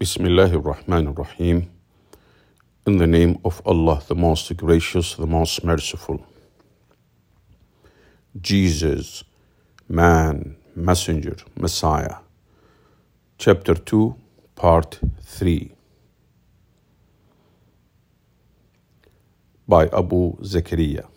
Bismillahir Rahmanir Rahim. In the name of Allah, the most gracious, the most merciful. Jesus, man, messenger, Messiah. Chapter 2, Part 3. By Abu Zakaria.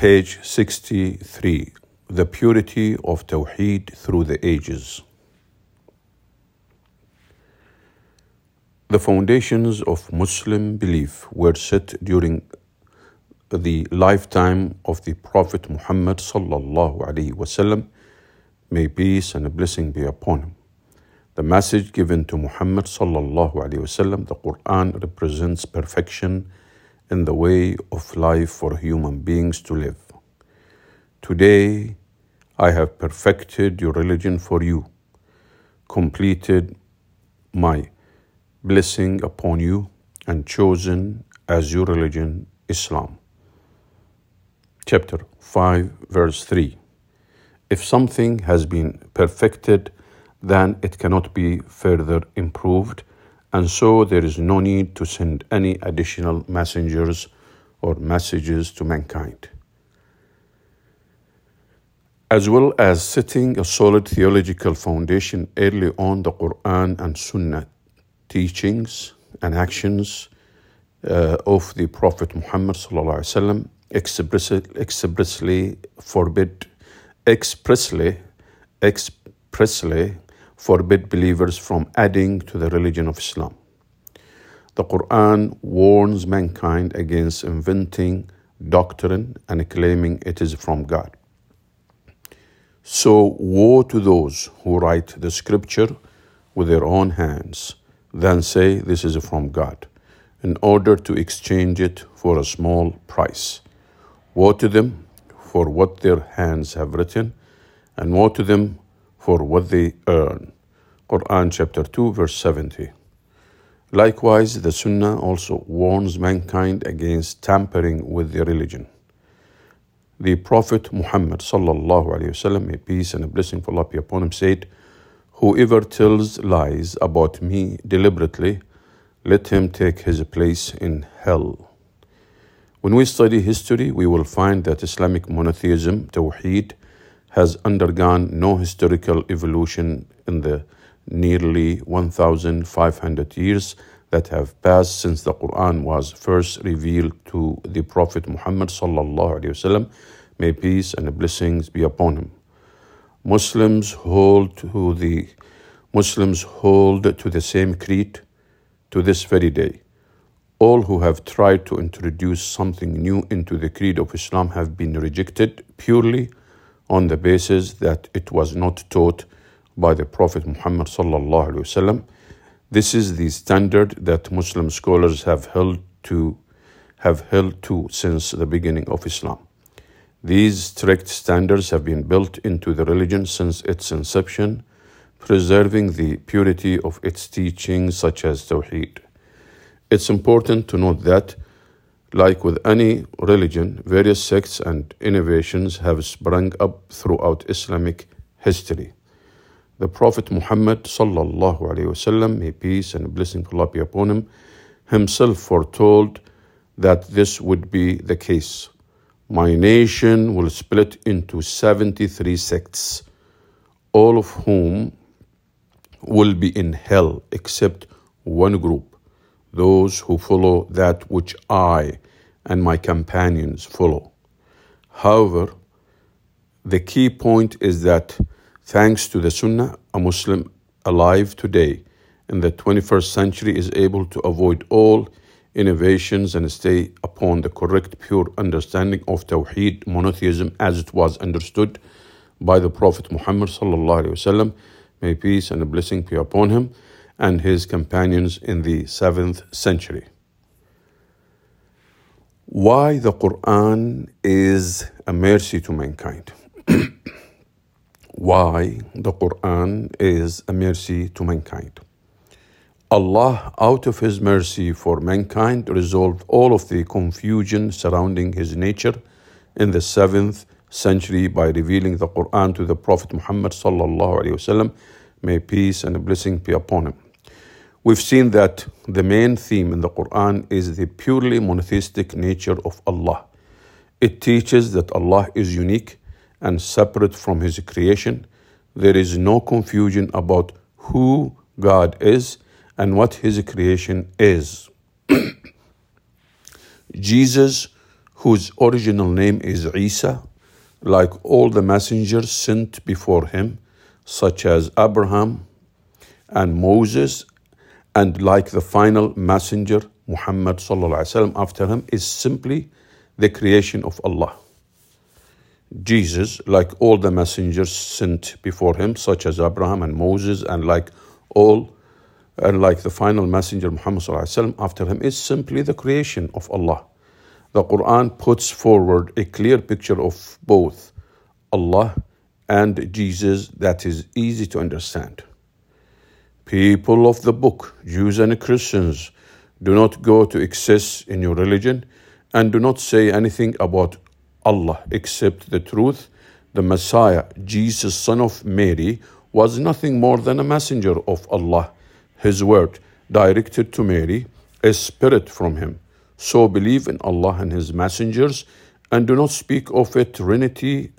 Page 63 The Purity of Tawheed Through the Ages. The foundations of Muslim belief were set during the lifetime of the Prophet Muhammad sallallahu alaihi wasallam. May peace and blessing be upon him. The message given to Muhammad sallallahu alaihi wasallam, the Quran represents perfection in the way of life for human beings to live. Today, I have perfected your religion for you, completed my blessing upon you, and chosen as your religion Islam. Chapter 5, verse 3 If something has been perfected, then it cannot be further improved and so there is no need to send any additional messengers or messages to mankind. As well as setting a solid theological foundation early on, the Quran and Sunnah teachings and actions uh, of the Prophet Muhammad وسلم, expressly, expressly forbid, expressly, expressly forbid believers from adding to the religion of Islam. The Quran warns mankind against inventing doctrine and claiming it is from God. So, woe to those who write the scripture with their own hands, then say this is from God, in order to exchange it for a small price. Woe to them for what their hands have written, and woe to them for what they earn. Quran chapter 2 verse 70. Likewise, the Sunnah also warns mankind against tampering with their religion. The Prophet Muhammad sallallahu alaihi wasallam, may peace and a blessing of Allah be upon him, said, "Whoever tells lies about me deliberately, let him take his place in hell." When we study history, we will find that Islamic monotheism, Tawheed, has undergone no historical evolution in the nearly 1,500 years that have passed since the Quran was first revealed to the Prophet Muhammad sallallahu wasallam. May peace and blessings be upon him. Muslims hold to the Muslims hold to the same creed to this very day. All who have tried to introduce something new into the creed of Islam have been rejected purely on the basis that it was not taught by the Prophet Muhammad sallallahu. This is the standard that Muslim scholars have held to have held to since the beginning of Islam. These strict standards have been built into the religion since its inception, preserving the purity of its teachings such as Tawheed. It's important to note that, like with any religion, various sects and innovations have sprung up throughout Islamic history. The Prophet Muhammad sallallahu alaihi wasallam, may peace and blessing of Allah be upon him, himself foretold that this would be the case. My nation will split into 73 sects, all of whom will be in hell except one group, those who follow that which I and my companions follow. However, the key point is that Thanks to the Sunnah, a Muslim alive today in the 21st century is able to avoid all innovations and stay upon the correct, pure understanding of Tawheed, monotheism, as it was understood by the Prophet Muhammad May peace and a blessing be upon him and his companions in the 7th century. Why the Quran is a mercy to mankind why the Quran is a mercy to mankind. Allah, out of His mercy for mankind, resolved all of the confusion surrounding His nature in the 7th century by revealing the Quran to the Prophet Muhammad. May peace and blessing be upon him. We've seen that the main theme in the Quran is the purely monotheistic nature of Allah. It teaches that Allah is unique and separate from His creation. There is no confusion about who God is and what His creation is. Jesus, whose original name is Isa, like all the messengers sent before him, such as Abraham and Moses, and like the final messenger, Muhammad وسلم, after him, is simply the creation of Allah. Jesus, like all the messengers sent before him, such as Abraham and Moses, and like all, and like the final messenger Muhammad وسلم, after him, is simply the creation of Allah. The Quran puts forward a clear picture of both Allah and Jesus that is easy to understand. People of the book, Jews and Christians, do not go to excess in your religion and do not say anything about Allah except the truth. The Messiah, Jesus, son of Mary, was nothing more than a messenger of Allah. His word, directed to Mary, a spirit from him. So believe in Allah and His messengers and do not speak of a trinity.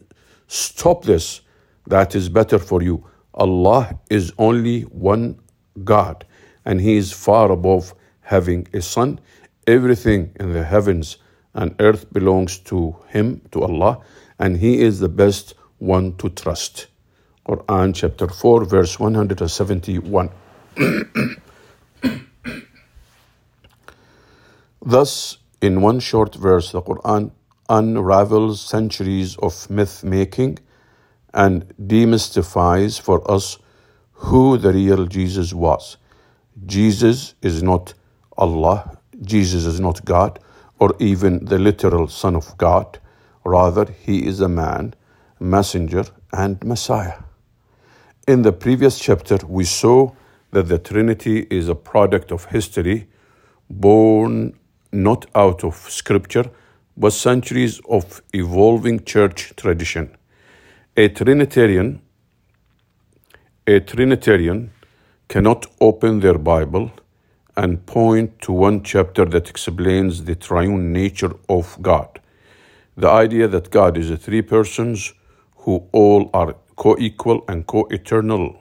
Stop this. That is better for you. Allah is only one God and He is far above having a son. Everything in the heavens and earth belongs to Him, to Allah, and He is the best one to trust. Quran chapter 4, verse 171. Thus, in one short verse, the Quran unravels centuries of myth making and demystifies for us who the real Jesus was. Jesus is not Allah, Jesus is not God, or even the literal Son of God. Rather, he is a man, messenger, and Messiah. In the previous chapter, we saw that the Trinity is a product of history born not out of scripture, but centuries of evolving church tradition. A Trinitarian, a Trinitarian cannot open their Bible and point to one chapter that explains the triune nature of God. The idea that God is three persons who all are co equal and co eternal.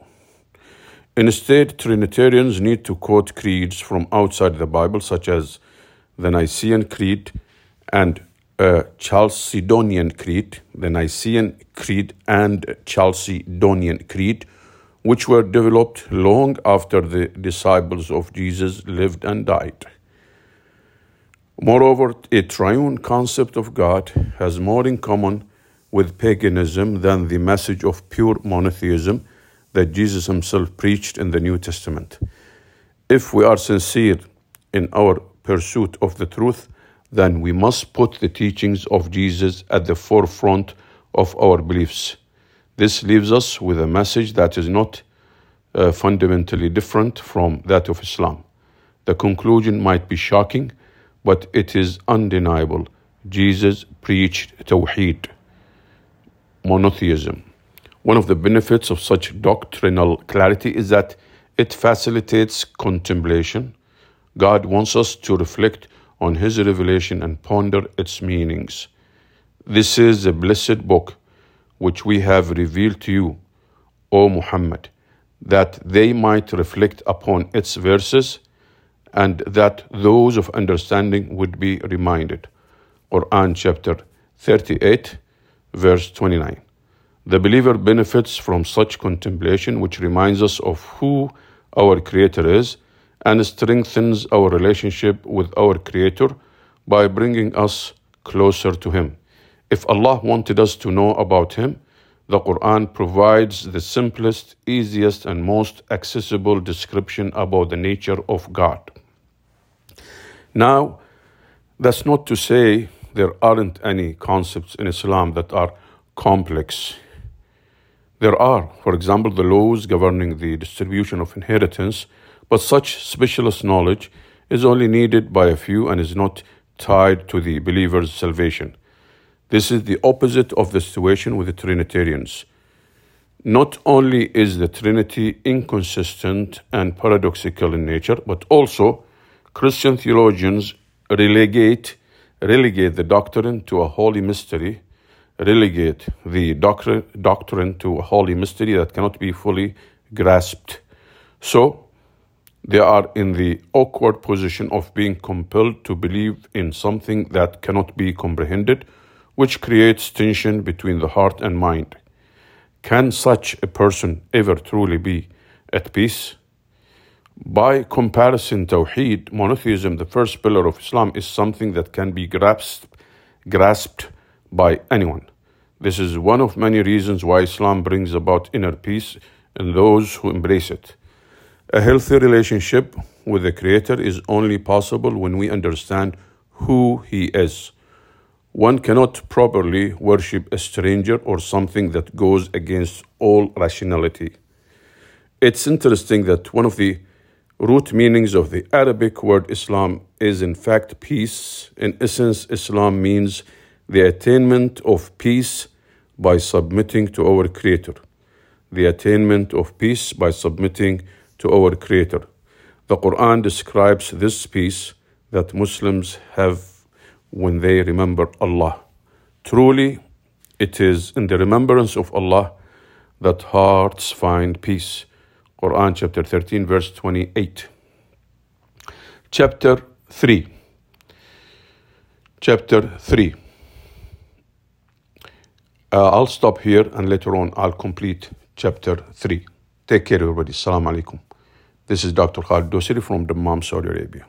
Instead, Trinitarians need to quote creeds from outside the Bible, such as the Nicene Creed, and uh, Chalcedonian Creed, the Nicene Creed and Chalcedonian Creed, which were developed long after the disciples of Jesus lived and died. Moreover, a triune concept of God has more in common with paganism than the message of pure monotheism that Jesus himself preached in the New Testament. If we are sincere in our pursuit of the truth, then we must put the teachings of Jesus at the forefront of our beliefs. This leaves us with a message that is not uh, fundamentally different from that of Islam. The conclusion might be shocking, but it is undeniable. Jesus preached Tawheed, monotheism. One of the benefits of such doctrinal clarity is that it facilitates contemplation God wants us to reflect on His revelation and ponder its meanings. This is a blessed book which we have revealed to you, O Muhammad, that they might reflect upon its verses and that those of understanding would be reminded. Quran chapter 38, verse 29. The believer benefits from such contemplation, which reminds us of who our Creator is and strengthens our relationship with our Creator by bringing us closer to Him. If Allah wanted us to know about Him, the Quran provides the simplest, easiest, and most accessible description about the nature of God. Now, that's not to say there aren't any concepts in Islam that are complex. There are, for example, the laws governing the distribution of inheritance But such specialist knowledge is only needed by a few and is not tied to the believer's salvation. This is the opposite of the situation with the Trinitarians. Not only is the Trinity inconsistent and paradoxical in nature, but also Christian theologians relegate, relegate the doctrine to a holy mystery, relegate the doctrine, doctrine to a holy mystery that cannot be fully grasped. So, they are in the awkward position of being compelled to believe in something that cannot be comprehended, which creates tension between the heart and mind. Can such a person ever truly be at peace? By comparison, Tawheed, monotheism, the first pillar of Islam, is something that can be grasped, grasped by anyone. This is one of many reasons why Islam brings about inner peace in those who embrace it. A healthy relationship with the Creator is only possible when we understand who He is. One cannot properly worship a stranger or something that goes against all rationality. It's interesting that one of the root meanings of the Arabic word Islam is in fact peace. In essence, Islam means the attainment of peace by submitting to our Creator. The attainment of peace by submitting to our Creator. The Quran describes this peace that Muslims have when they remember Allah. Truly, it is in the remembrance of Allah that hearts find peace. Quran chapter 13, verse 28. Chapter 3. Chapter 3. Uh, I'll stop here and later on I'll complete chapter 3. Take care, everybody. Assalamu alaikum. This is Dr. Khalid Dosiri from Dammam, Saudi Arabia.